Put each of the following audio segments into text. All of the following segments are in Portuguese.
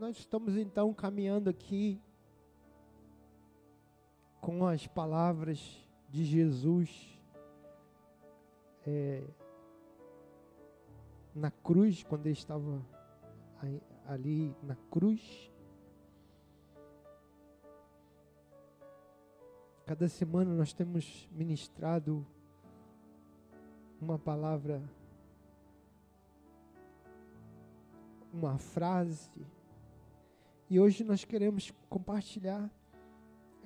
nós estamos então caminhando aqui com as palavras de Jesus é, na cruz, quando ele estava ali na cruz. Cada semana nós temos ministrado uma palavra, uma frase, e hoje nós queremos compartilhar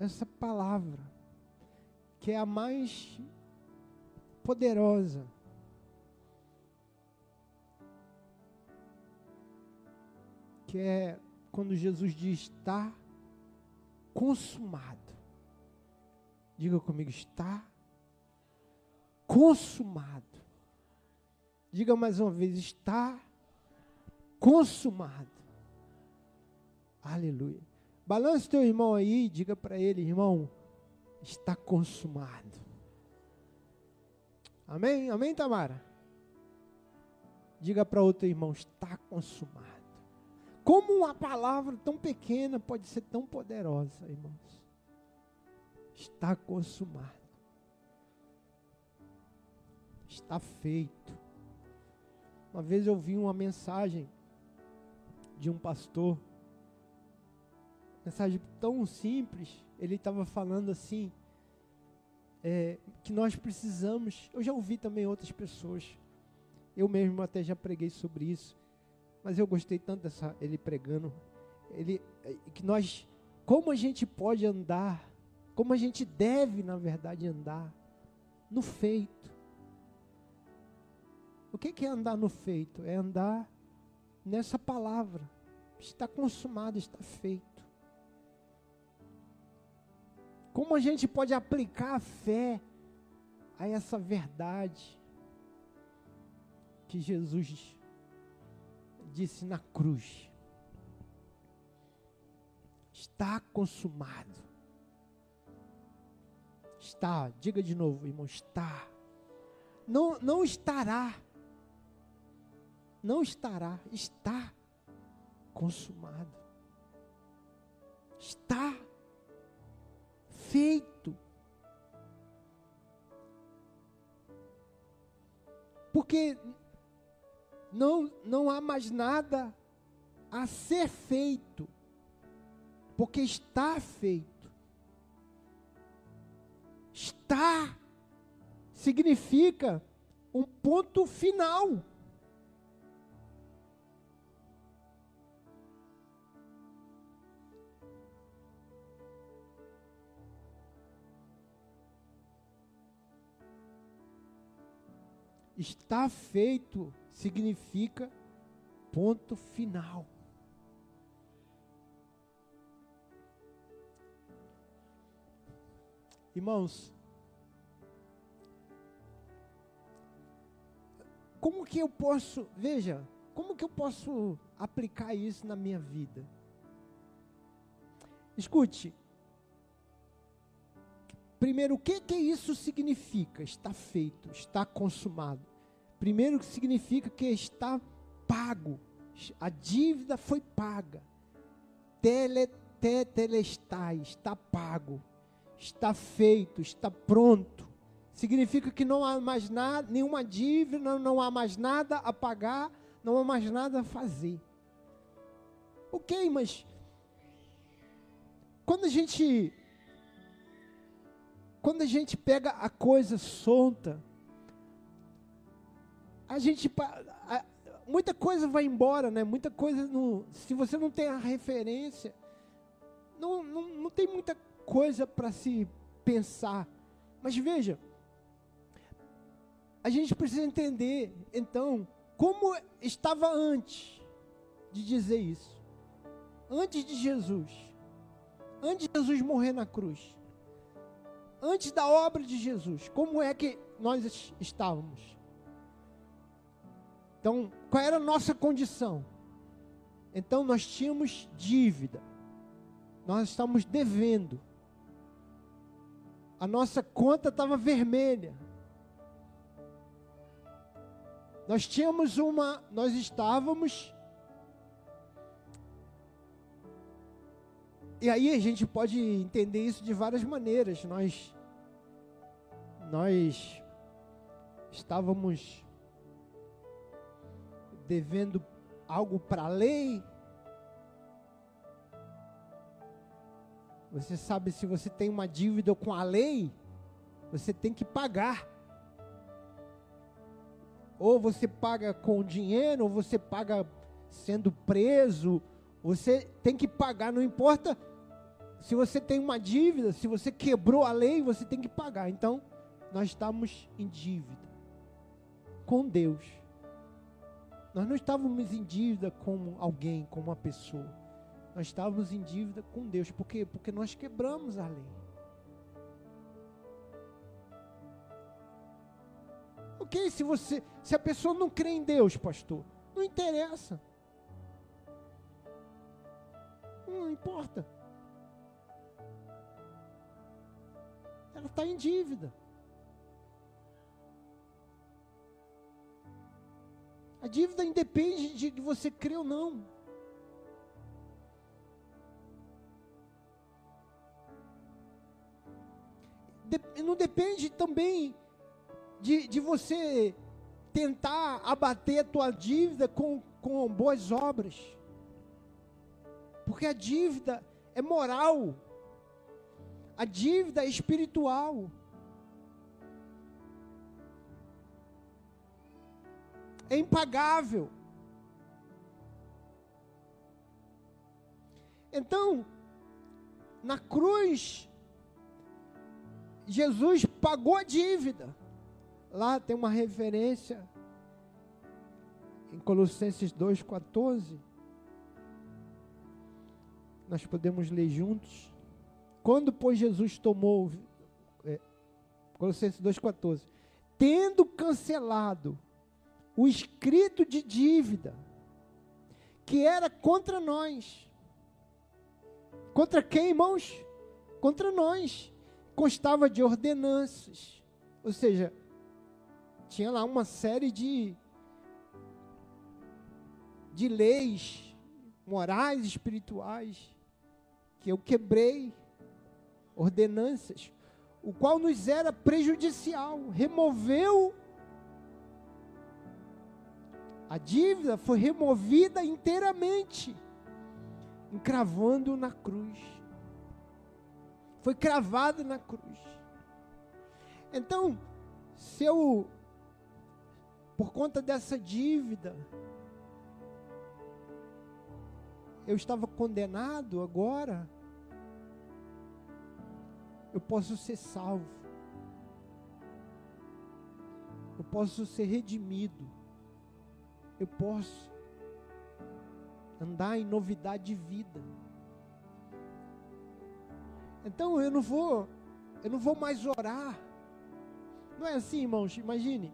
essa palavra, que é a mais poderosa. Que é quando Jesus diz: está consumado. Diga comigo: está consumado. Diga mais uma vez: está consumado. Aleluia. Balance teu irmão aí, diga para ele, irmão, está consumado. Amém? Amém, Tamara? Diga para outro irmão, está consumado. Como uma palavra tão pequena pode ser tão poderosa, irmãos? Está consumado. Está feito. Uma vez eu vi uma mensagem de um pastor mensagem tão simples, ele estava falando assim, é, que nós precisamos. Eu já ouvi também outras pessoas, eu mesmo até já preguei sobre isso, mas eu gostei tanto dessa ele pregando, ele é, que nós, como a gente pode andar, como a gente deve na verdade andar no feito. O que é andar no feito? É andar nessa palavra. Está consumado, está feito. Como a gente pode aplicar a fé a essa verdade que Jesus disse na cruz? Está consumado. Está, diga de novo, irmão, está. Não, não estará. Não estará, está consumado. Está feito. Porque não, não há mais nada a ser feito, porque está feito. Está significa um ponto final. Está feito significa ponto final. Irmãos, como que eu posso, veja, como que eu posso aplicar isso na minha vida? Escute, Primeiro, o que, que isso significa? Está feito, está consumado. Primeiro, significa que está pago. A dívida foi paga. Tele, tetelestai, está pago. Está feito, está pronto. Significa que não há mais nada, nenhuma dívida, não, não há mais nada a pagar, não há mais nada a fazer. Ok, mas quando a gente quando a gente pega a coisa solta, a gente muita coisa vai embora, né? Muita coisa não, se você não tem a referência, não, não, não tem muita coisa para se pensar. Mas veja, a gente precisa entender, então, como estava antes de dizer isso. Antes de Jesus. Antes de Jesus morrer na cruz antes da obra de Jesus, como é que nós estávamos? Então, qual era a nossa condição? Então, nós tínhamos dívida, nós estávamos devendo, a nossa conta estava vermelha. Nós tínhamos uma, nós estávamos E aí a gente pode entender isso de várias maneiras. Nós nós estávamos devendo algo para a lei. Você sabe se você tem uma dívida com a lei, você tem que pagar. Ou você paga com dinheiro, ou você paga sendo preso. Você tem que pagar, não importa se você tem uma dívida, se você quebrou a lei, você tem que pagar. Então, nós estamos em dívida com Deus. Nós não estávamos em dívida com alguém, com uma pessoa. Nós estávamos em dívida com Deus. Por quê? Porque nós quebramos a lei. Ok, se você, se a pessoa não crê em Deus, pastor, não interessa. Não importa. Ela está em dívida. A dívida independe de que você crê ou não. De, não depende também de, de você tentar abater a tua dívida com, com boas obras. Porque a dívida é moral. A dívida espiritual. é impagável. Então, na cruz, Jesus pagou a dívida. Lá tem uma referência em Colossenses 2,14. Nós podemos ler juntos. Quando, pois, Jesus tomou. É, Colossenses 2,14. Tendo cancelado o escrito de dívida que era contra nós. Contra quem, irmãos? Contra nós. Constava de ordenanças. Ou seja, tinha lá uma série de de leis morais, espirituais que eu quebrei, ordenanças, o qual nos era prejudicial, removeu a dívida foi removida inteiramente, encravando na cruz. Foi cravado na cruz. Então, se eu, por conta dessa dívida, eu estava condenado agora, eu posso ser salvo. Eu posso ser redimido eu posso andar em novidade de vida. Então eu não vou, eu não vou mais orar. Não é assim, irmãos? Imagine.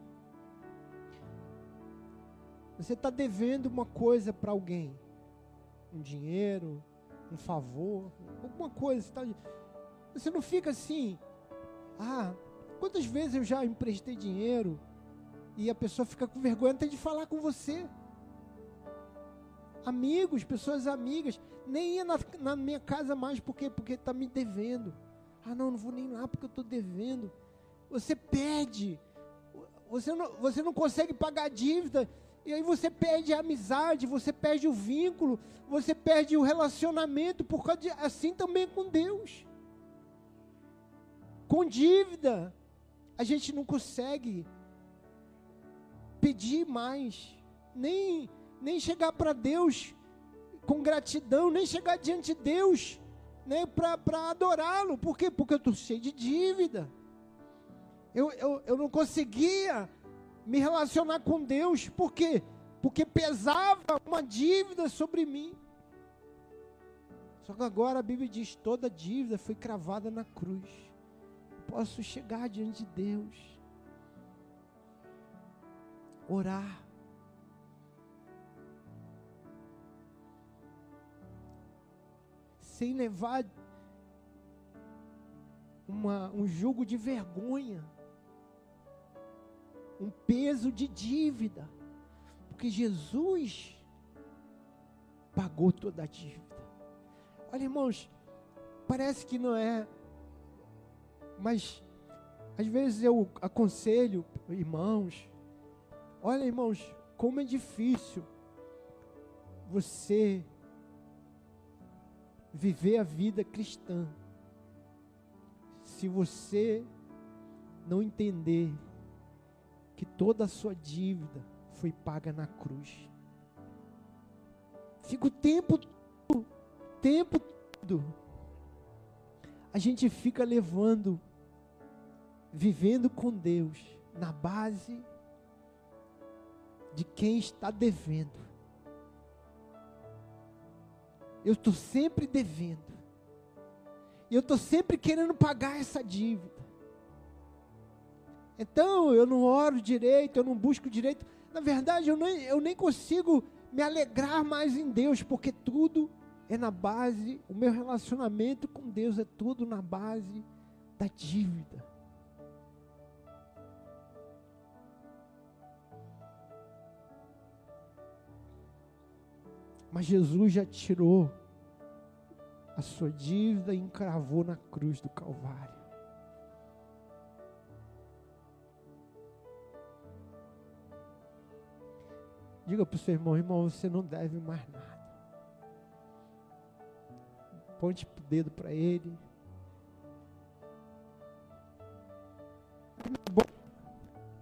Você está devendo uma coisa para alguém, um dinheiro, um favor, alguma coisa. Você, tá, você não fica assim. Ah, quantas vezes eu já emprestei dinheiro e a pessoa fica com vergonha até de falar com você. Amigos, pessoas amigas, nem ia na, na minha casa mais, por quê? Porque está me devendo. Ah, não, não vou nem lá porque eu estou devendo. Você perde, você não, você não consegue pagar a dívida, e aí você perde a amizade, você perde o vínculo, você perde o relacionamento, por causa de, assim também com Deus. Com dívida, a gente não consegue pedir mais, nem, nem chegar para Deus com gratidão, nem chegar diante de Deus né, para adorá-lo. Por quê? Porque eu estou cheio de dívida. Eu, eu, eu não conseguia me relacionar com Deus. Por quê? Porque pesava uma dívida sobre mim. Só que agora a Bíblia diz: toda dívida foi cravada na cruz. Posso chegar diante de Deus orar. Sem levar uma, um jugo de vergonha, um peso de dívida, porque Jesus pagou toda a dívida. Olha, irmãos, parece que não é. Mas às vezes eu aconselho irmãos, olha irmãos, como é difícil você viver a vida cristã se você não entender que toda a sua dívida foi paga na cruz. Fica o tempo todo, tempo todo. A gente fica levando, vivendo com Deus na base de quem está devendo. Eu estou sempre devendo. E eu estou sempre querendo pagar essa dívida. Então eu não oro direito, eu não busco direito. Na verdade, eu nem, eu nem consigo me alegrar mais em Deus, porque tudo é na base, o meu relacionamento com Deus é tudo na base da dívida. Mas Jesus já tirou a sua dívida e encravou na cruz do Calvário. Diga para o seu irmão, irmão, você não deve mais nada. Ponte o dedo para ele.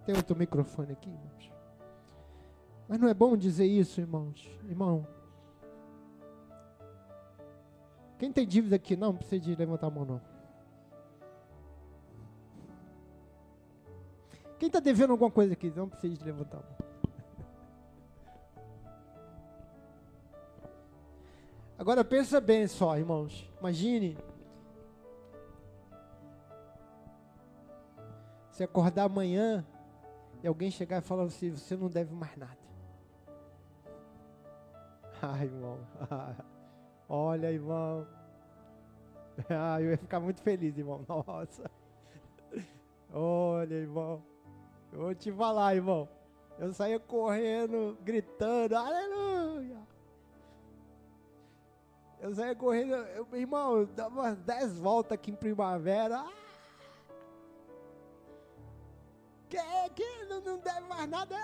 Tem outro microfone aqui, irmãos. Mas não é bom dizer isso, irmãos? Irmão. Quem tem dívida aqui? Não, não precisa de levantar a mão, não. Quem está devendo alguma coisa aqui? Não precisa de levantar a mão. Agora pensa bem só, irmãos. Imagine. Se acordar amanhã e alguém chegar e falar assim, você não deve mais nada. Ai, irmão. Olha, irmão. Ah, eu ia ficar muito feliz, irmão. Nossa. Olha, irmão. Eu vou te falar, irmão. Eu saía correndo, gritando, aleluia. Eu saía correndo, eu, irmão, eu dava umas 10 voltas aqui em primavera. Ah! Que, que não, não deve mais nada.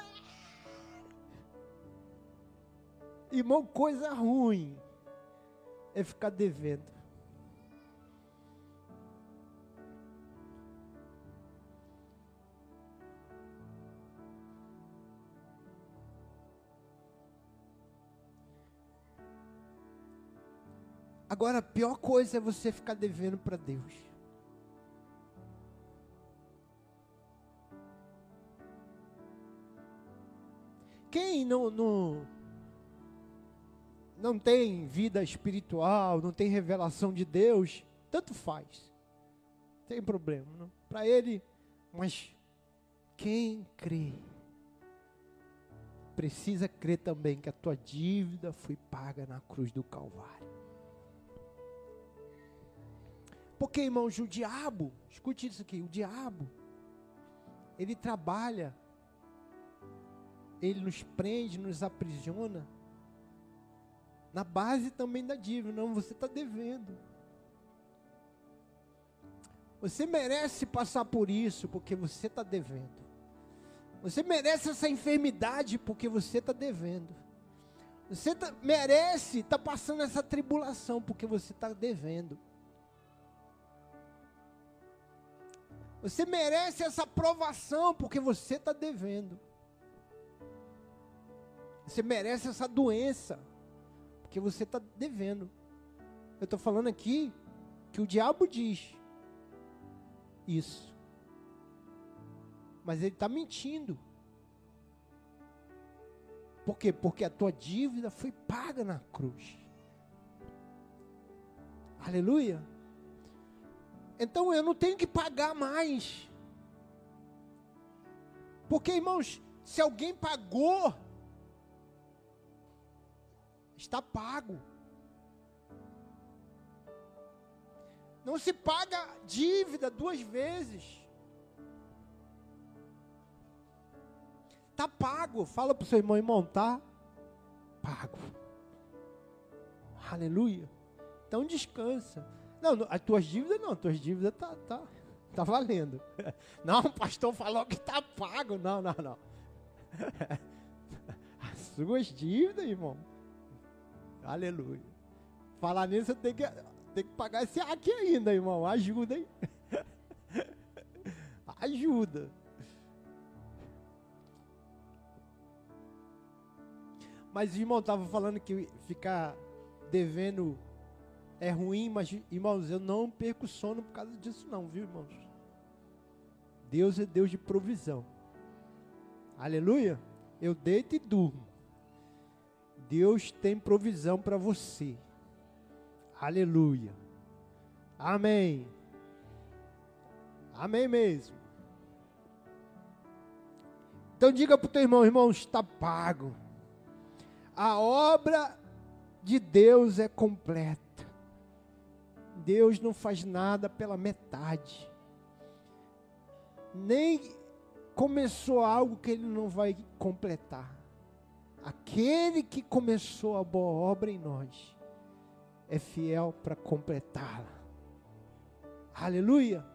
Irmão, coisa ruim é ficar devendo. Agora, a pior coisa é você ficar devendo para Deus. Quem não, não, não tem vida espiritual, não tem revelação de Deus, tanto faz. Tem problema. Para ele, mas quem crê, precisa crer também que a tua dívida foi paga na cruz do Calvário. Porque, irmãos, o diabo, escute isso aqui, o diabo, ele trabalha, ele nos prende, nos aprisiona, na base também da dívida. Não, você está devendo. Você merece passar por isso, porque você está devendo. Você merece essa enfermidade, porque você está devendo. Você tá, merece estar tá passando essa tribulação, porque você está devendo. Você merece essa aprovação porque você está devendo. Você merece essa doença porque você está devendo. Eu estou falando aqui que o diabo diz isso. Mas ele está mentindo. Por quê? Porque a tua dívida foi paga na cruz. Aleluia. Então eu não tenho que pagar mais. Porque, irmãos, se alguém pagou, está pago. Não se paga dívida duas vezes. Está pago. Fala para o seu irmão, irmão, tá pago. Aleluia. Então descansa. Não, as tuas dívidas não, as tuas dívidas tá, tá, tá valendo. Não, o pastor falou que tá pago. Não, não, não. As suas dívidas, irmão. Aleluia. Falar nisso, eu tenho que, tenho que pagar esse aqui ainda, irmão. Ajuda, hein? Ajuda. Mas irmão estava falando que ficar devendo é ruim, mas irmãos, eu não perco sono por causa disso não, viu, irmãos? Deus é Deus de provisão. Aleluia. Eu deito e durmo. Deus tem provisão para você. Aleluia. Amém. Amém mesmo. Então diga para o teu irmão, irmão, está pago. A obra de Deus é completa. Deus não faz nada pela metade. Nem começou algo que ele não vai completar. Aquele que começou a boa obra em nós é fiel para completá-la. Aleluia.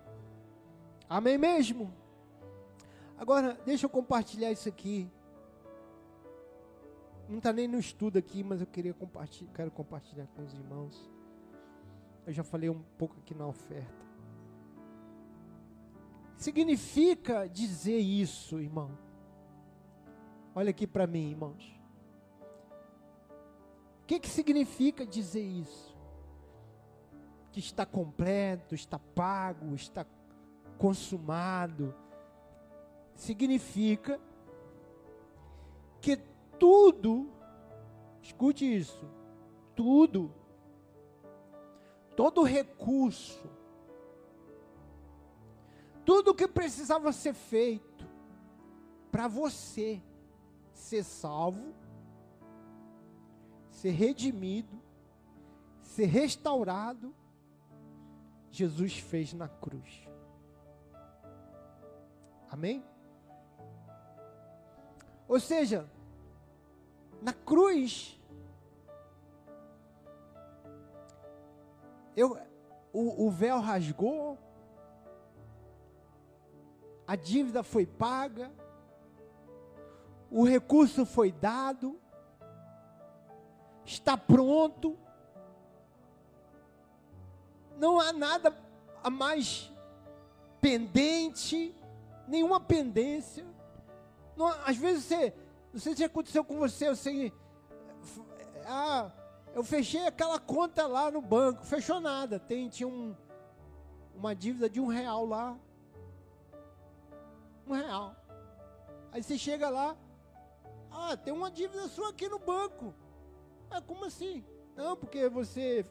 Amém mesmo? Agora, deixa eu compartilhar isso aqui não está nem no estudo aqui, mas eu queria compartilhar, quero compartilhar com os irmãos. Eu já falei um pouco aqui na oferta. Significa dizer isso, irmão. Olha aqui para mim, irmãos. Que, que significa dizer isso? Que está completo, está pago, está consumado. Significa que tudo, escute isso, tudo, todo recurso, tudo que precisava ser feito para você ser salvo, ser redimido, ser restaurado, Jesus fez na cruz. Amém? Ou seja, na cruz, eu, o, o véu rasgou, a dívida foi paga, o recurso foi dado, está pronto, não há nada a mais pendente, nenhuma pendência. Não, às vezes você não sei se aconteceu com você, eu sei. Ah, eu fechei aquela conta lá no banco, fechou nada. Tem, tinha um, uma dívida de um real lá. Um real. Aí você chega lá, ah, tem uma dívida sua aqui no banco. Ah, como assim? Não, porque você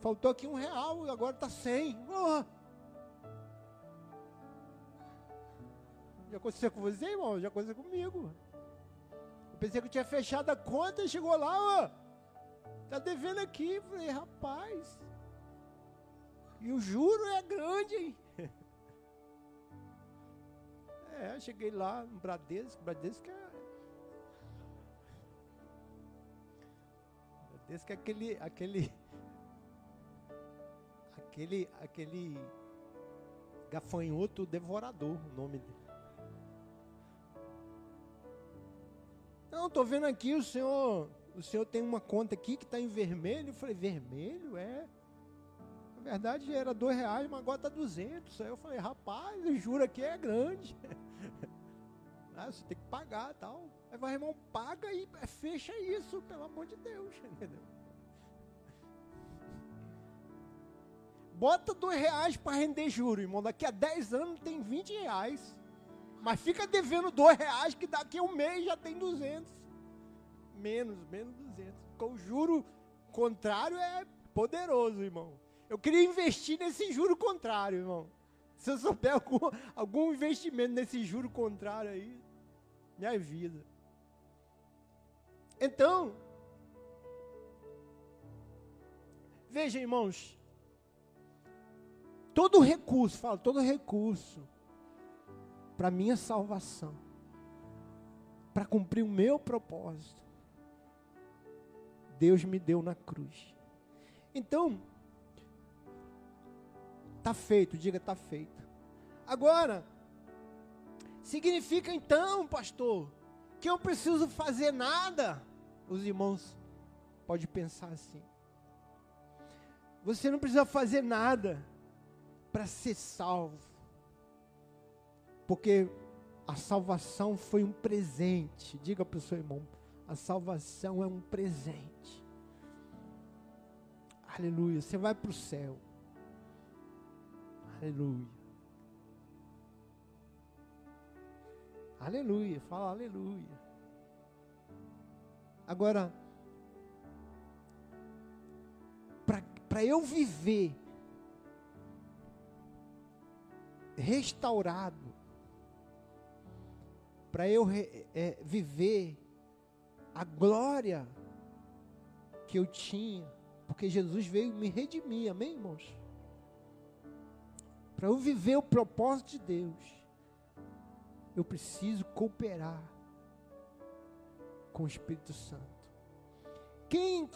faltou aqui um real e agora está cem. Oh. Já aconteceu com você, irmão? Já aconteceu comigo. Pensei que eu tinha fechado a conta e chegou lá, ó. Tá devendo aqui. Falei, rapaz. E o juro é grande, hein? É, cheguei lá no Bradesco. Bradesco é. Bradesco é aquele. aquele aquele. aquele gafanhoto devorador, o nome dele. Não, estou vendo aqui o senhor, o senhor tem uma conta aqui que está em vermelho. Eu falei, vermelho? É. Na verdade era dois reais, mas agora está duzentos. Aí eu falei, rapaz, o juro aqui é grande. ah, você tem que pagar tal. Aí vai, irmão, paga e fecha isso, pelo amor de Deus. Entendeu? Bota dois reais para render juro, irmão. Daqui a dez anos tem vinte reais. Mas fica devendo dois reais que daqui a um mês já tem duzentos. Menos, menos duzentos. Porque o juro contrário é poderoso, irmão. Eu queria investir nesse juro contrário, irmão. Se eu souber algum, algum investimento nesse juro contrário aí, minha vida. Então, veja, irmãos, todo recurso, fala, todo recurso para minha salvação, para cumprir o meu propósito. Deus me deu na cruz. Então, Está feito, diga está feito. Agora, significa então, pastor, que eu preciso fazer nada? Os irmãos podem pensar assim. Você não precisa fazer nada para ser salvo. Porque a salvação foi um presente. Diga para o seu irmão: a salvação é um presente. Aleluia. Você vai para o céu. Aleluia. Aleluia. Fala aleluia. Agora, para eu viver restaurado, para eu é, viver a glória que eu tinha, porque Jesus veio me redimir, amém, irmãos? Para eu viver o propósito de Deus, eu preciso cooperar com o Espírito Santo. Quem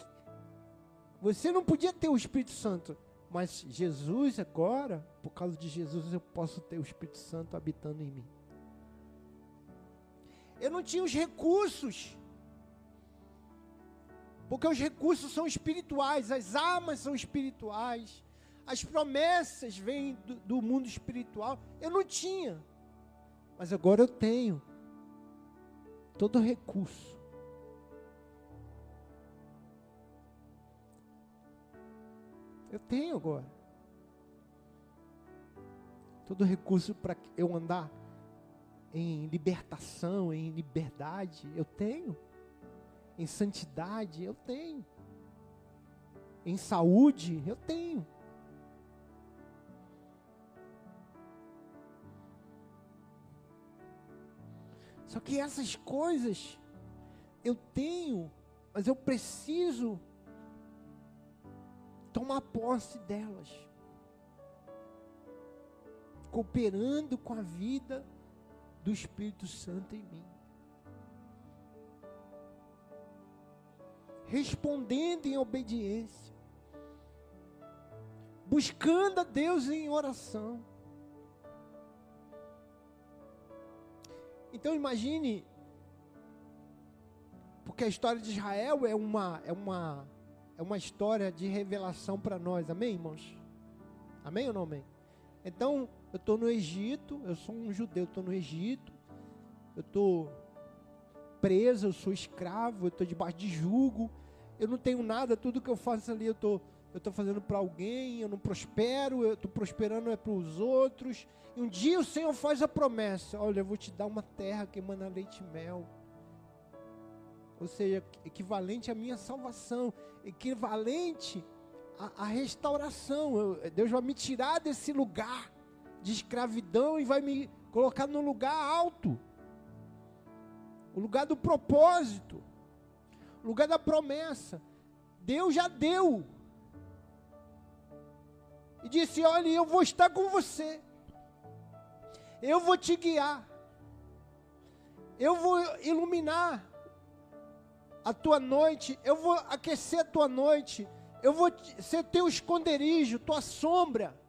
você não podia ter o Espírito Santo, mas Jesus agora, por causa de Jesus, eu posso ter o Espírito Santo habitando em mim. Eu não tinha os recursos, porque os recursos são espirituais, as armas são espirituais, as promessas vêm do, do mundo espiritual. Eu não tinha, mas agora eu tenho todo recurso Eu tenho agora. Todo recurso para eu andar em libertação, em liberdade, eu tenho. Em santidade, eu tenho. Em saúde, eu tenho. Só que essas coisas eu tenho, mas eu preciso tomar posse delas, cooperando com a vida do Espírito Santo em mim. Respondendo em obediência, buscando a Deus em oração. Então imagine, porque a história de Israel é uma, é uma é uma história de revelação para nós, amém, irmãos? Amém ou não amém? Então, eu estou no Egito, eu sou um judeu, estou no Egito, eu estou preso, eu sou escravo, eu estou debaixo de jugo, eu não tenho nada, tudo que eu faço ali eu tô, estou fazendo para alguém, eu não prospero, eu estou prosperando é para os outros. E um dia o Senhor faz a promessa: olha, eu vou te dar uma terra que emana leite e mel ou seja, equivalente à minha salvação, equivalente à, à restauração. Eu, Deus vai me tirar desse lugar de escravidão e vai me colocar no lugar alto o lugar do propósito, o lugar da promessa. Deus já deu. E disse: Olha, eu vou estar com você, eu vou te guiar, eu vou iluminar a tua noite, eu vou aquecer a tua noite, eu vou ser teu esconderijo, tua sombra.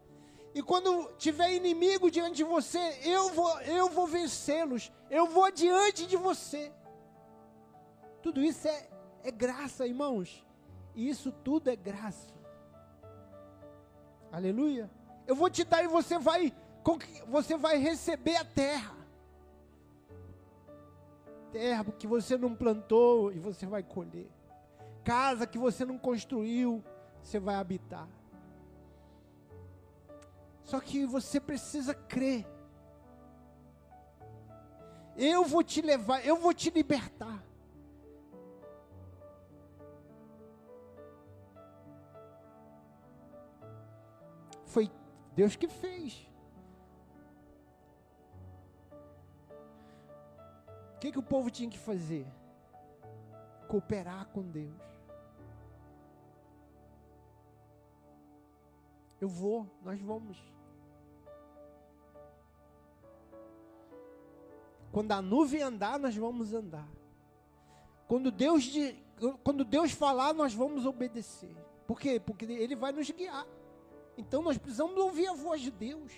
E quando tiver inimigo diante de você, eu vou, eu vou vencê-los, eu vou diante de você. Tudo isso é, é graça, irmãos. E isso tudo é graça. Aleluia. Eu vou te dar e você vai, você vai receber a terra terra que você não plantou e você vai colher. Casa que você não construiu, você vai habitar. Só que você precisa crer. Eu vou te levar, eu vou te libertar. Deus que fez. que, que o povo tinha que fazer? Cooperar com Deus. Eu vou, nós vamos. Quando a nuvem andar, nós vamos andar. Quando Deus, quando Deus falar, nós vamos obedecer. Por quê? Porque Ele vai nos guiar. Então nós precisamos ouvir a voz de Deus.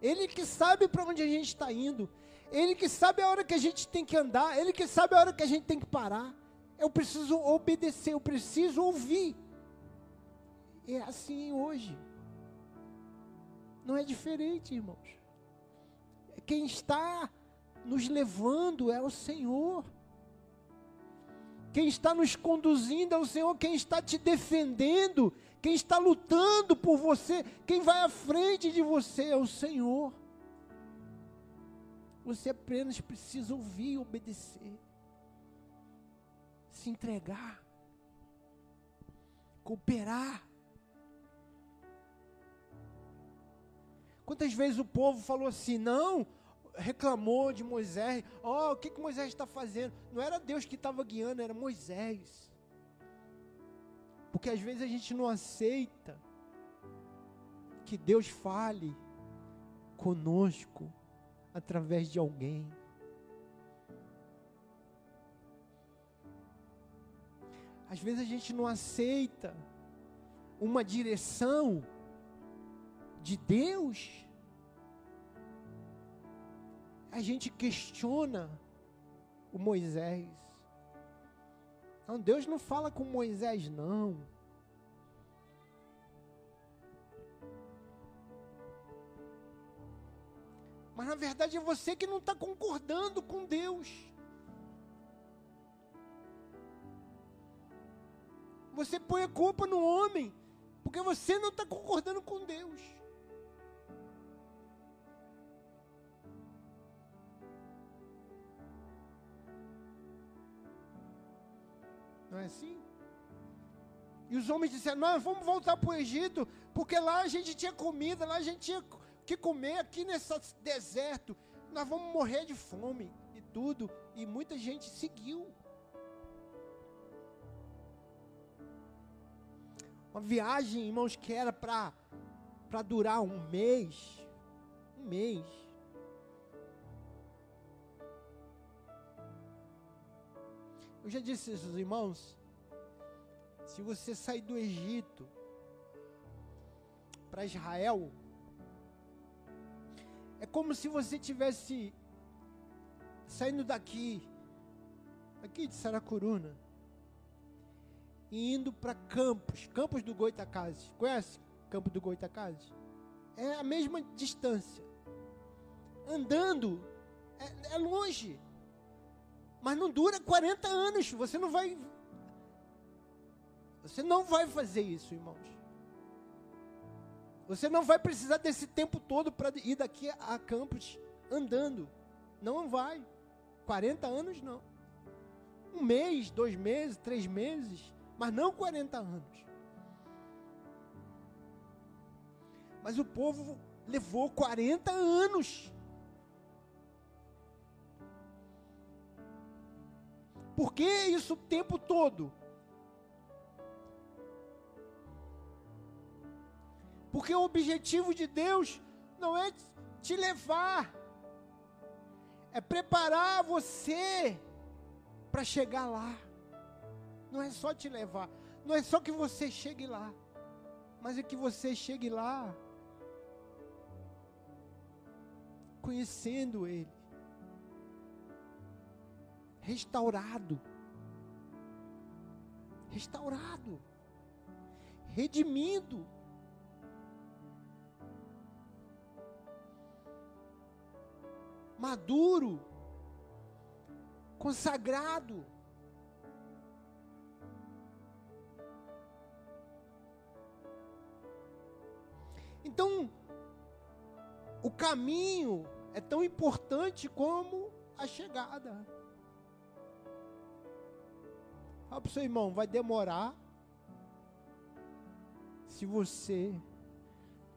Ele que sabe para onde a gente está indo. Ele que sabe a hora que a gente tem que andar. Ele que sabe a hora que a gente tem que parar. Eu preciso obedecer, eu preciso ouvir. É assim hoje. Não é diferente, irmãos. Quem está nos levando é o Senhor. Quem está nos conduzindo é o Senhor. Quem está te defendendo, quem está lutando por você, quem vai à frente de você é o Senhor. Você apenas precisa ouvir e obedecer. Se entregar. Cooperar. Quantas vezes o povo falou assim: não, reclamou de Moisés, ó, oh, o que, que Moisés está fazendo? Não era Deus que estava guiando, era Moisés. Porque às vezes a gente não aceita que Deus fale conosco através de alguém. Às vezes a gente não aceita uma direção de Deus. A gente questiona o Moisés. Não, Deus não fala com Moisés, não. Mas na verdade é você que não está concordando com Deus. Você põe a culpa no homem, porque você não está concordando com Deus. Não é assim? E os homens disseram: Nós vamos voltar para o Egito, porque lá a gente tinha comida, lá a gente tinha que comer aqui nesse deserto. Nós vamos morrer de fome e tudo. E muita gente seguiu. Uma viagem, irmãos, que era para durar um mês. Um mês. Eu já disse isso, irmãos. Se você sair do Egito para Israel, é como se você tivesse saindo daqui, aqui de Saracuruna, e indo para Campos, Campos do Goitacazes. Conhece Campos do Goitacazes? É a mesma distância. Andando, é, é longe. Mas não dura 40 anos. Você não vai. Você não vai fazer isso, irmãos. Você não vai precisar desse tempo todo para ir daqui a Campos andando. Não vai. 40 anos não. Um mês, dois meses, três meses, mas não 40 anos. Mas o povo levou 40 anos. Por que isso o tempo todo? Porque o objetivo de Deus não é te levar, é preparar você para chegar lá. Não é só te levar, não é só que você chegue lá, mas é que você chegue lá conhecendo Ele, restaurado, restaurado, redimido. maduro, consagrado. Então, o caminho é tão importante como a chegada. Fala para o seu irmão, vai demorar se você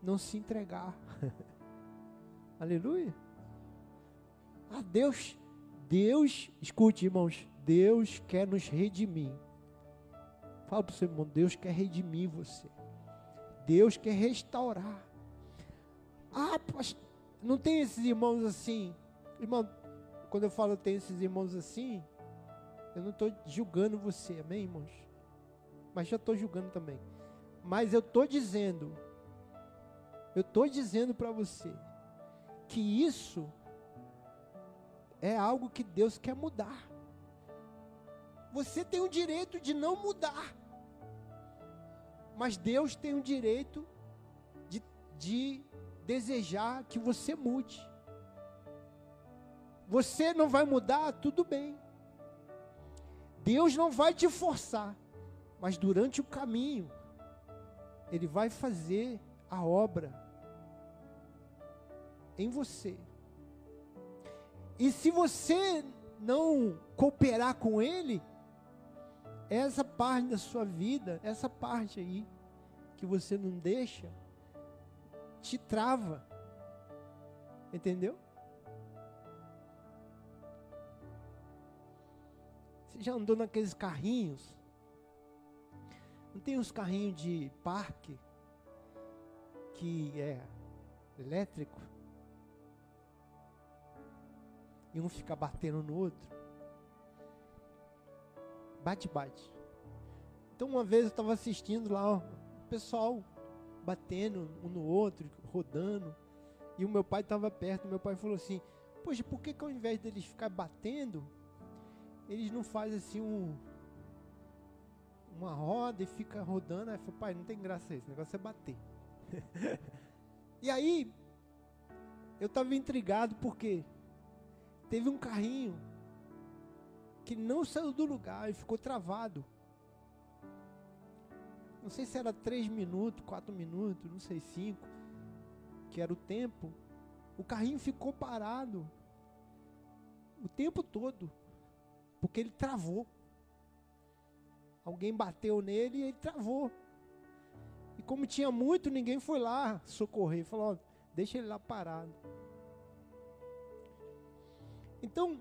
não se entregar. Aleluia. Ah, Deus, Deus, escute, irmãos, Deus quer nos redimir. Fala para o seu irmão, Deus quer redimir você. Deus quer restaurar. Ah, não tem esses irmãos assim. Irmão, quando eu falo tem esses irmãos assim, eu não estou julgando você, amém, irmãos? Mas já estou julgando também. Mas eu estou dizendo, eu estou dizendo para você, que isso é algo que Deus quer mudar. Você tem o direito de não mudar, mas Deus tem o direito de, de desejar que você mude. Você não vai mudar, tudo bem. Deus não vai te forçar, mas durante o caminho, Ele vai fazer a obra em você. E se você não cooperar com Ele, essa parte da sua vida, essa parte aí, que você não deixa, te trava. Entendeu? Você já andou naqueles carrinhos? Não tem uns carrinhos de parque que é elétrico? E um fica batendo no outro. Bate, bate. Então uma vez eu estava assistindo lá, ó, o pessoal batendo um no outro, rodando. E o meu pai estava perto. Meu pai falou assim: Poxa, por que, que ao invés deles ficar batendo, eles não fazem assim um uma roda e fica rodando. Aí falei, pai, não tem graça isso, o negócio é bater. e aí, eu estava intrigado porque teve um carrinho que não saiu do lugar e ficou travado. Não sei se era três minutos, quatro minutos, não sei, cinco, que era o tempo. O carrinho ficou parado o tempo todo porque ele travou. Alguém bateu nele e ele travou. E como tinha muito, ninguém foi lá socorrer. Falou: deixa ele lá parado. Então,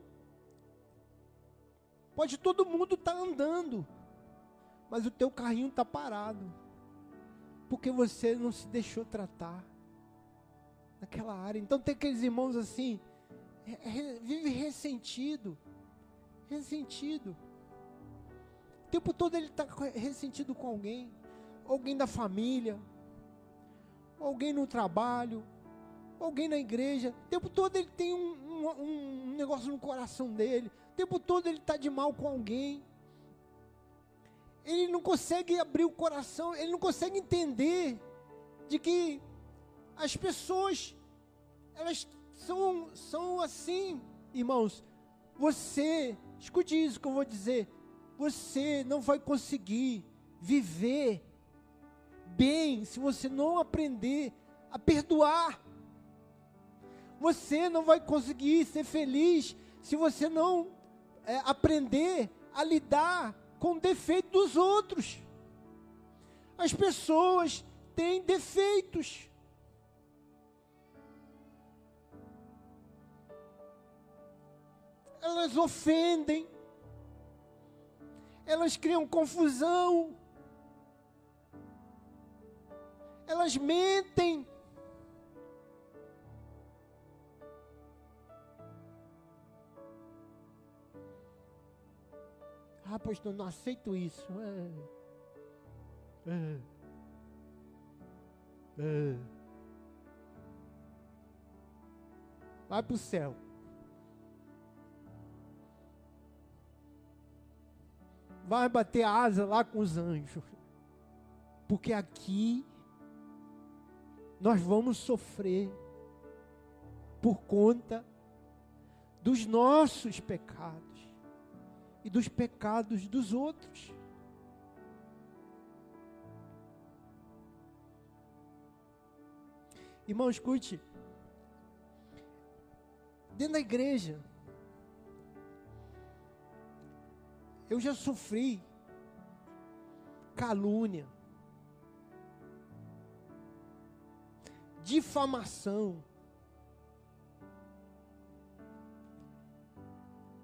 pode todo mundo estar tá andando, mas o teu carrinho está parado, porque você não se deixou tratar naquela área. Então tem aqueles irmãos assim, vive ressentido, ressentido. O tempo todo ele está ressentido com alguém, alguém da família, alguém no trabalho, alguém na igreja. O tempo todo ele tem um, um, um negócio no coração dele. O tempo todo ele está de mal com alguém. Ele não consegue abrir o coração, ele não consegue entender de que as pessoas, elas são, são assim, irmãos. Você Escute isso que eu vou dizer. Você não vai conseguir viver bem se você não aprender a perdoar. Você não vai conseguir ser feliz se você não é, aprender a lidar com o defeito dos outros. As pessoas têm defeitos. Elas ofendem, elas criam confusão, elas mentem. Ah, pastor, não aceito isso. É. É. É. Vai para o céu. Vai bater asa lá com os anjos. Porque aqui nós vamos sofrer por conta dos nossos pecados e dos pecados dos outros. Irmão, escute. Dentro da igreja, Eu já sofri calúnia, difamação,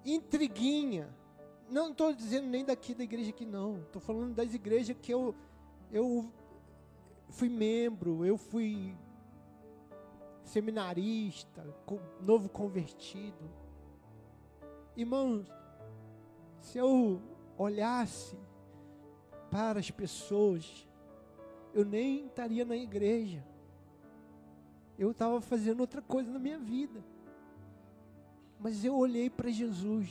intriguinha. Não estou dizendo nem daqui da igreja que não. Estou falando das igrejas que eu, eu fui membro, eu fui seminarista, novo convertido. Irmãos, se eu olhasse para as pessoas eu nem estaria na igreja. Eu estava fazendo outra coisa na minha vida. Mas eu olhei para Jesus.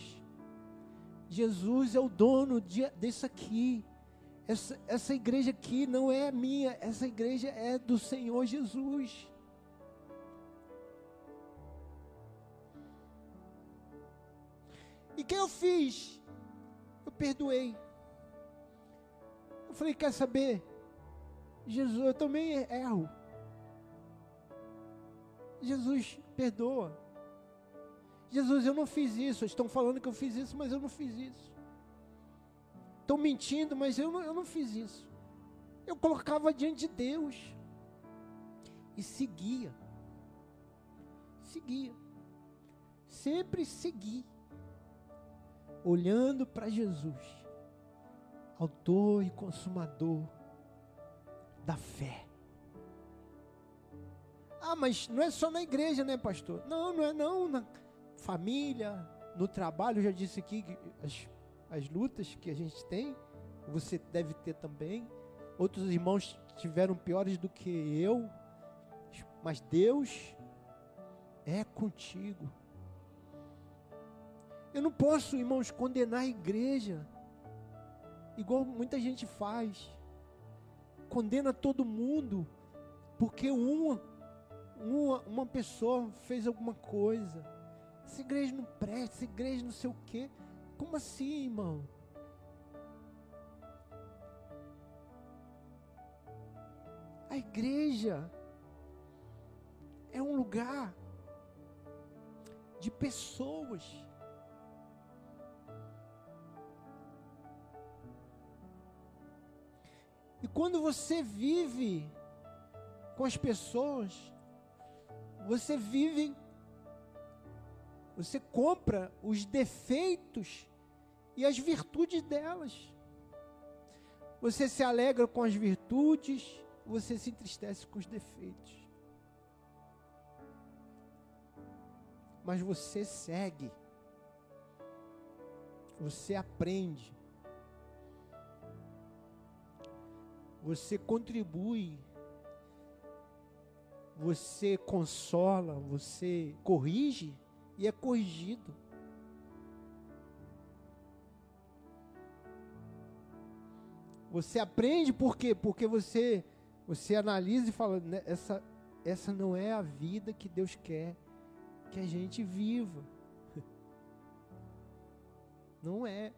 Jesus é o dono de, disso aqui. Essa, essa igreja aqui não é minha, essa igreja é do Senhor Jesus. E que eu fiz? Perdoei. Eu falei, quer saber? Jesus, eu também erro. Jesus, perdoa. Jesus, eu não fiz isso. Estão falando que eu fiz isso, mas eu não fiz isso. Estão mentindo, mas eu não, eu não fiz isso. Eu colocava diante de Deus e seguia. Seguia. Sempre segui. Olhando para Jesus, autor e consumador da fé. Ah, mas não é só na igreja, né, pastor? Não, não é não. Na família, no trabalho, eu já disse aqui as, as lutas que a gente tem, você deve ter também. Outros irmãos tiveram piores do que eu, mas Deus é contigo. Eu não posso, irmãos, condenar a igreja, igual muita gente faz. Condena todo mundo, porque uma uma, uma pessoa fez alguma coisa. Essa igreja não presta, essa igreja não sei o quê. Como assim, irmão? A igreja é um lugar de pessoas. E quando você vive com as pessoas, você vive, você compra os defeitos e as virtudes delas. Você se alegra com as virtudes, você se entristece com os defeitos. Mas você segue, você aprende, você contribui você consola, você corrige e é corrigido. Você aprende por quê? Porque você você analisa e fala, né, essa essa não é a vida que Deus quer que a gente viva. Não é.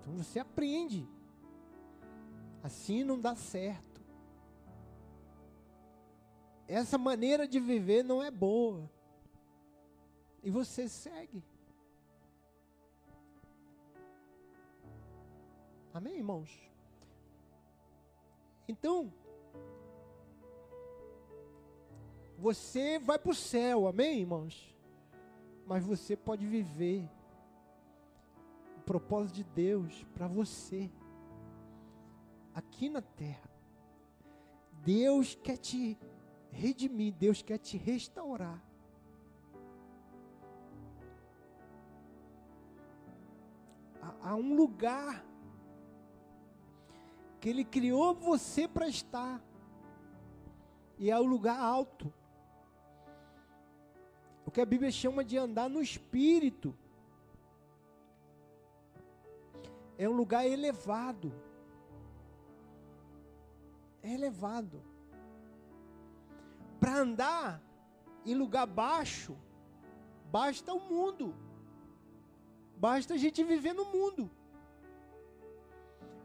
Então você aprende. Assim não dá certo essa maneira de viver não é boa. E você segue. Amém, irmãos? Então, você vai para o céu, amém, irmãos? Mas você pode viver o propósito de Deus para você, aqui na terra. Deus quer te redimir, Deus quer te restaurar. Há, há um lugar que Ele criou você para estar, e é o lugar alto. O que a Bíblia chama de andar no espírito. É um lugar elevado. É elevado para andar em lugar baixo, basta o mundo. Basta a gente viver no mundo.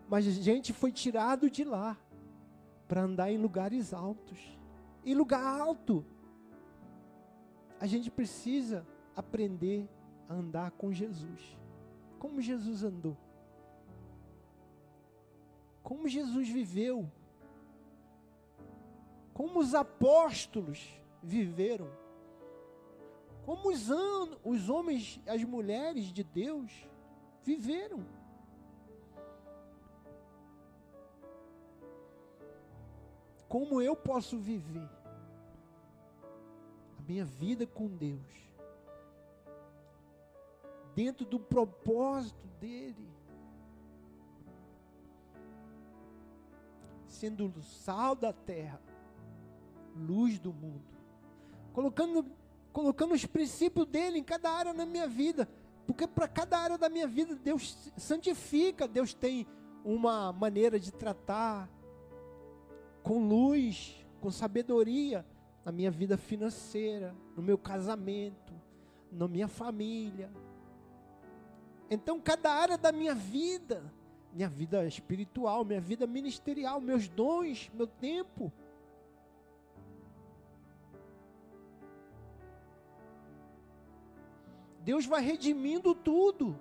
Mas a gente foi tirado de lá para andar em lugares altos. Em lugar alto, a gente precisa aprender a andar com Jesus. Como Jesus andou. Como Jesus viveu como os apóstolos viveram, como os, os homens, as mulheres de Deus viveram. Como eu posso viver a minha vida com Deus, dentro do propósito dEle. sendo sal da terra, luz do mundo, colocando, colocando os princípios dele em cada área na minha vida, porque para cada área da minha vida Deus santifica, Deus tem uma maneira de tratar com luz, com sabedoria na minha vida financeira, no meu casamento, na minha família. Então, cada área da minha vida, minha vida espiritual, minha vida ministerial, meus dons, meu tempo, Deus vai redimindo tudo.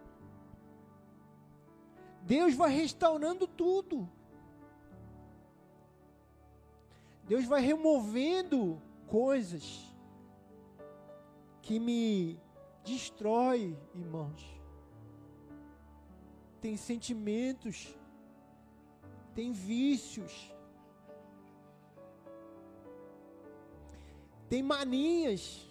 Deus vai restaurando tudo. Deus vai removendo coisas que me destrói, irmãos. Tem sentimentos, tem vícios, tem manias.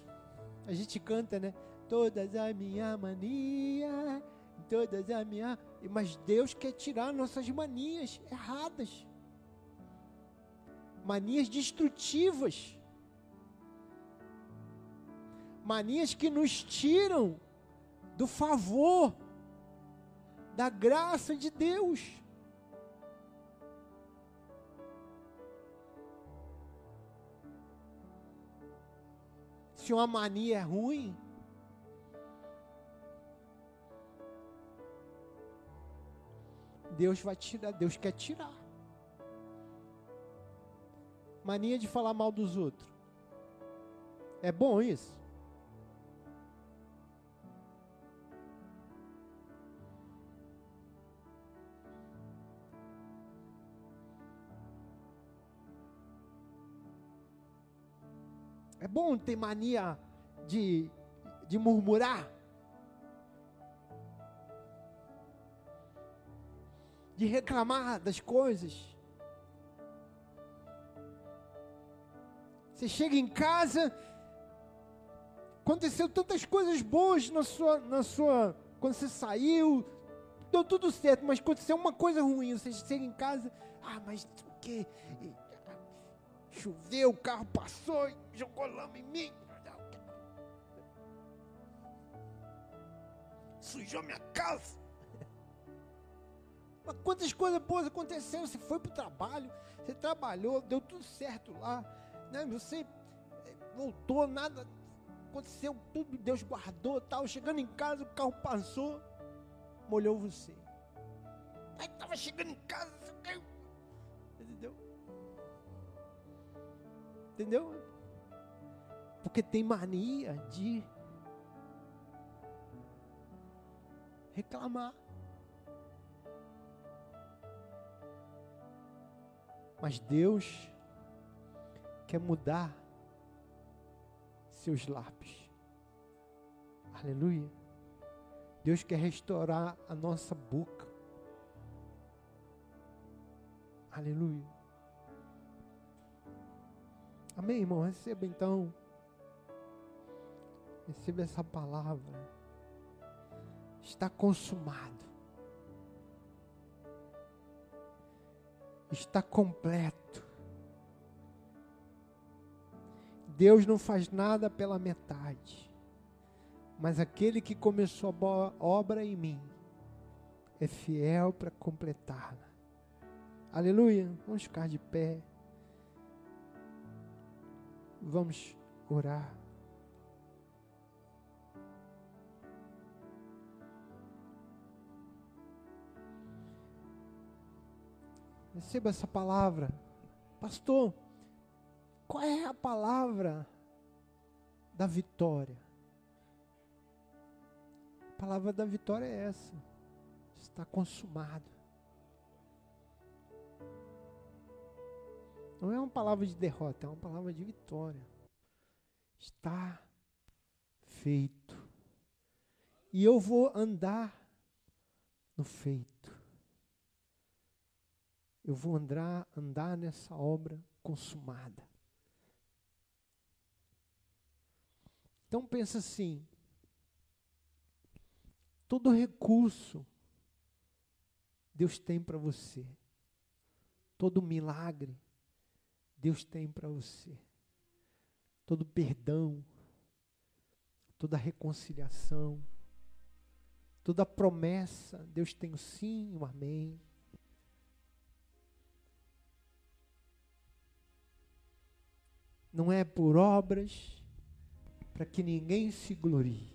A gente canta, né? Todas a minha mania, todas a minha. Mas Deus quer tirar nossas manias erradas, manias destrutivas manias que nos tiram do favor, da graça de Deus. Se uma mania é ruim, Deus vai tirar, Deus quer tirar. Mania de falar mal dos outros. É bom isso? É bom ter mania de, de murmurar. De reclamar das coisas. Você chega em casa, aconteceu tantas coisas boas na sua, na sua, quando você saiu, deu tudo certo, mas aconteceu uma coisa ruim. Você chega em casa, ah, mas o que? Choveu, o carro passou jogou lama em mim. Sujou minha casa. Mas quantas coisas boas aconteceram? Você foi para o trabalho, você trabalhou, deu tudo certo lá. Né? Você eh, voltou, nada aconteceu, tudo Deus guardou, tal. Chegando em casa, o carro passou, molhou você. Aí estava chegando em casa, caiu Entendeu? Porque tem mania de reclamar. Mas Deus quer mudar seus lábios. Aleluia. Deus quer restaurar a nossa boca. Aleluia. Amém, irmão? Receba então. Receba essa palavra. Está consumado. Está completo. Deus não faz nada pela metade. Mas aquele que começou a obra em mim é fiel para completá-la. Aleluia. Vamos ficar de pé. Vamos orar. Receba essa palavra. Pastor, qual é a palavra da vitória? A palavra da vitória é essa. Está consumado. Não é uma palavra de derrota, é uma palavra de vitória. Está feito. E eu vou andar no feito. Eu vou andar, andar nessa obra consumada. Então pensa assim: todo recurso Deus tem para você. todo milagre, Deus tem para você. Todo perdão, toda reconciliação, toda promessa, Deus tem o sim, o amém. Não é por obras para que ninguém se glorie.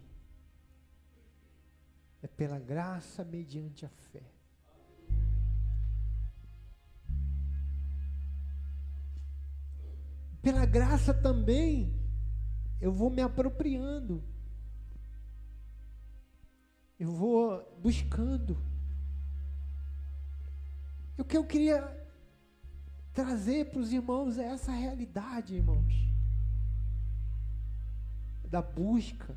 É pela graça mediante a fé. Pela graça também, eu vou me apropriando. Eu vou buscando. O que eu queria trazer para os irmãos é essa realidade, irmãos. Da busca.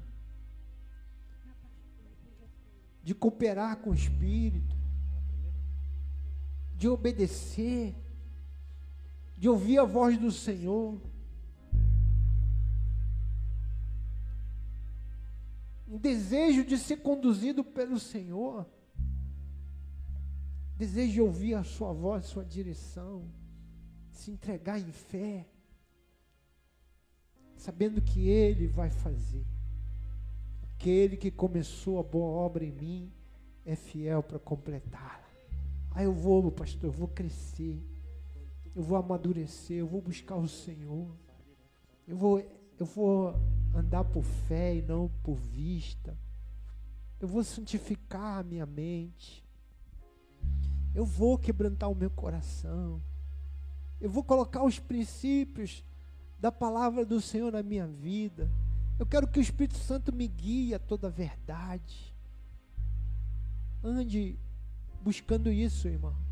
De cooperar com o Espírito. De obedecer de ouvir a voz do Senhor. Um desejo de ser conduzido pelo Senhor. Desejo de ouvir a sua voz, a sua direção. Se entregar em fé. Sabendo que Ele vai fazer. Aquele que começou a boa obra em mim é fiel para completá-la. Aí eu vou, pastor, eu vou crescer eu vou amadurecer, eu vou buscar o Senhor. Eu vou, eu vou andar por fé e não por vista. Eu vou santificar a minha mente. Eu vou quebrantar o meu coração. Eu vou colocar os princípios da palavra do Senhor na minha vida. Eu quero que o Espírito Santo me guie a toda a verdade. Ande buscando isso, irmão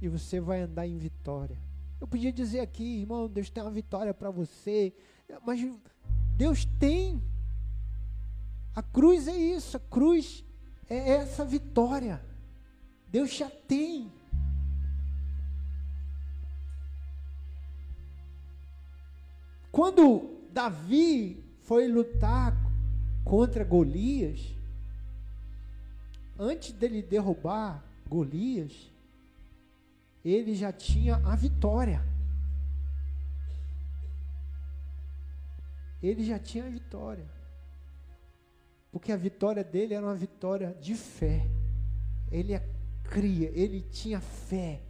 e você vai andar em vitória. Eu podia dizer aqui, irmão, Deus tem uma vitória para você, mas Deus tem. A cruz é isso, a cruz é essa vitória. Deus já tem. Quando Davi foi lutar contra Golias, antes dele derrubar Golias, ele já tinha a vitória. Ele já tinha a vitória. Porque a vitória dele era uma vitória de fé. Ele é cria, ele tinha fé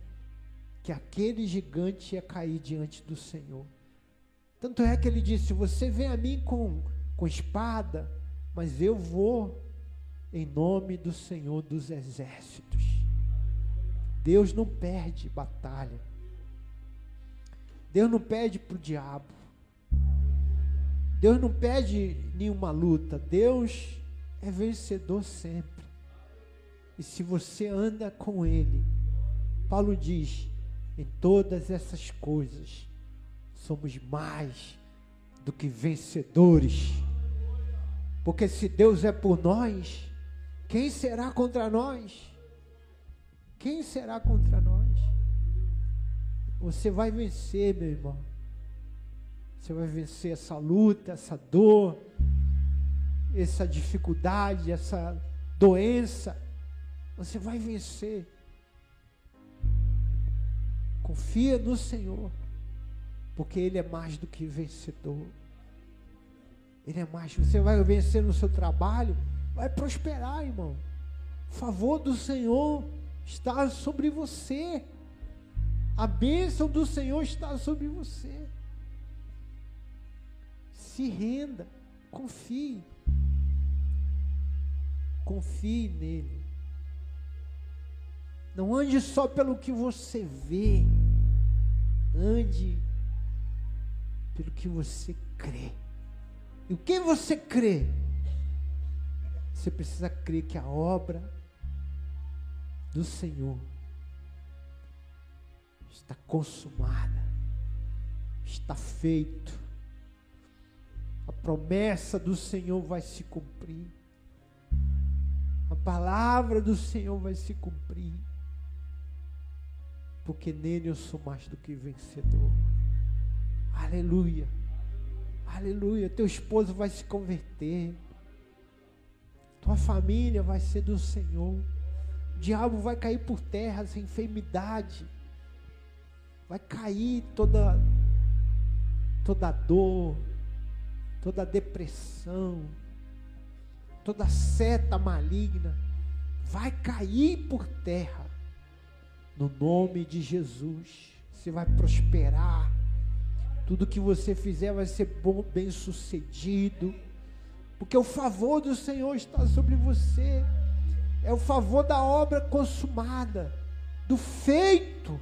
que aquele gigante ia cair diante do Senhor. Tanto é que ele disse: Você vem a mim com, com espada, mas eu vou em nome do Senhor dos exércitos. Deus não perde batalha. Deus não pede para o diabo. Deus não pede nenhuma luta. Deus é vencedor sempre. E se você anda com Ele, Paulo diz: em todas essas coisas, somos mais do que vencedores. Porque se Deus é por nós, quem será contra nós? Quem será contra nós? Você vai vencer, meu irmão. Você vai vencer essa luta, essa dor, essa dificuldade, essa doença. Você vai vencer. Confia no Senhor, porque Ele é mais do que vencedor. Ele é mais. Você vai vencer no seu trabalho, vai prosperar, irmão. O favor do Senhor está sobre você. A bênção do Senhor está sobre você. Se renda, confie. Confie nele. Não ande só pelo que você vê. Ande pelo que você crê. E o que você crê? Você precisa crer que a obra do Senhor está consumada, está feito. A promessa do Senhor vai se cumprir. A palavra do Senhor vai se cumprir. Porque nele eu sou mais do que vencedor. Aleluia. Aleluia. Teu esposo vai se converter. Tua família vai ser do Senhor. O diabo vai cair por terra, essa enfermidade Vai cair toda toda dor, toda depressão, toda seta maligna vai cair por terra. No nome de Jesus, você vai prosperar. Tudo que você fizer vai ser bom, bem sucedido. Porque o favor do Senhor está sobre você. É o favor da obra consumada, do feito,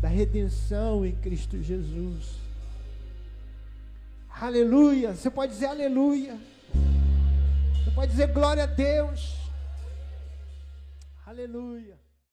da redenção em Cristo Jesus. Aleluia. Você pode dizer aleluia. Você pode dizer glória a Deus. Aleluia.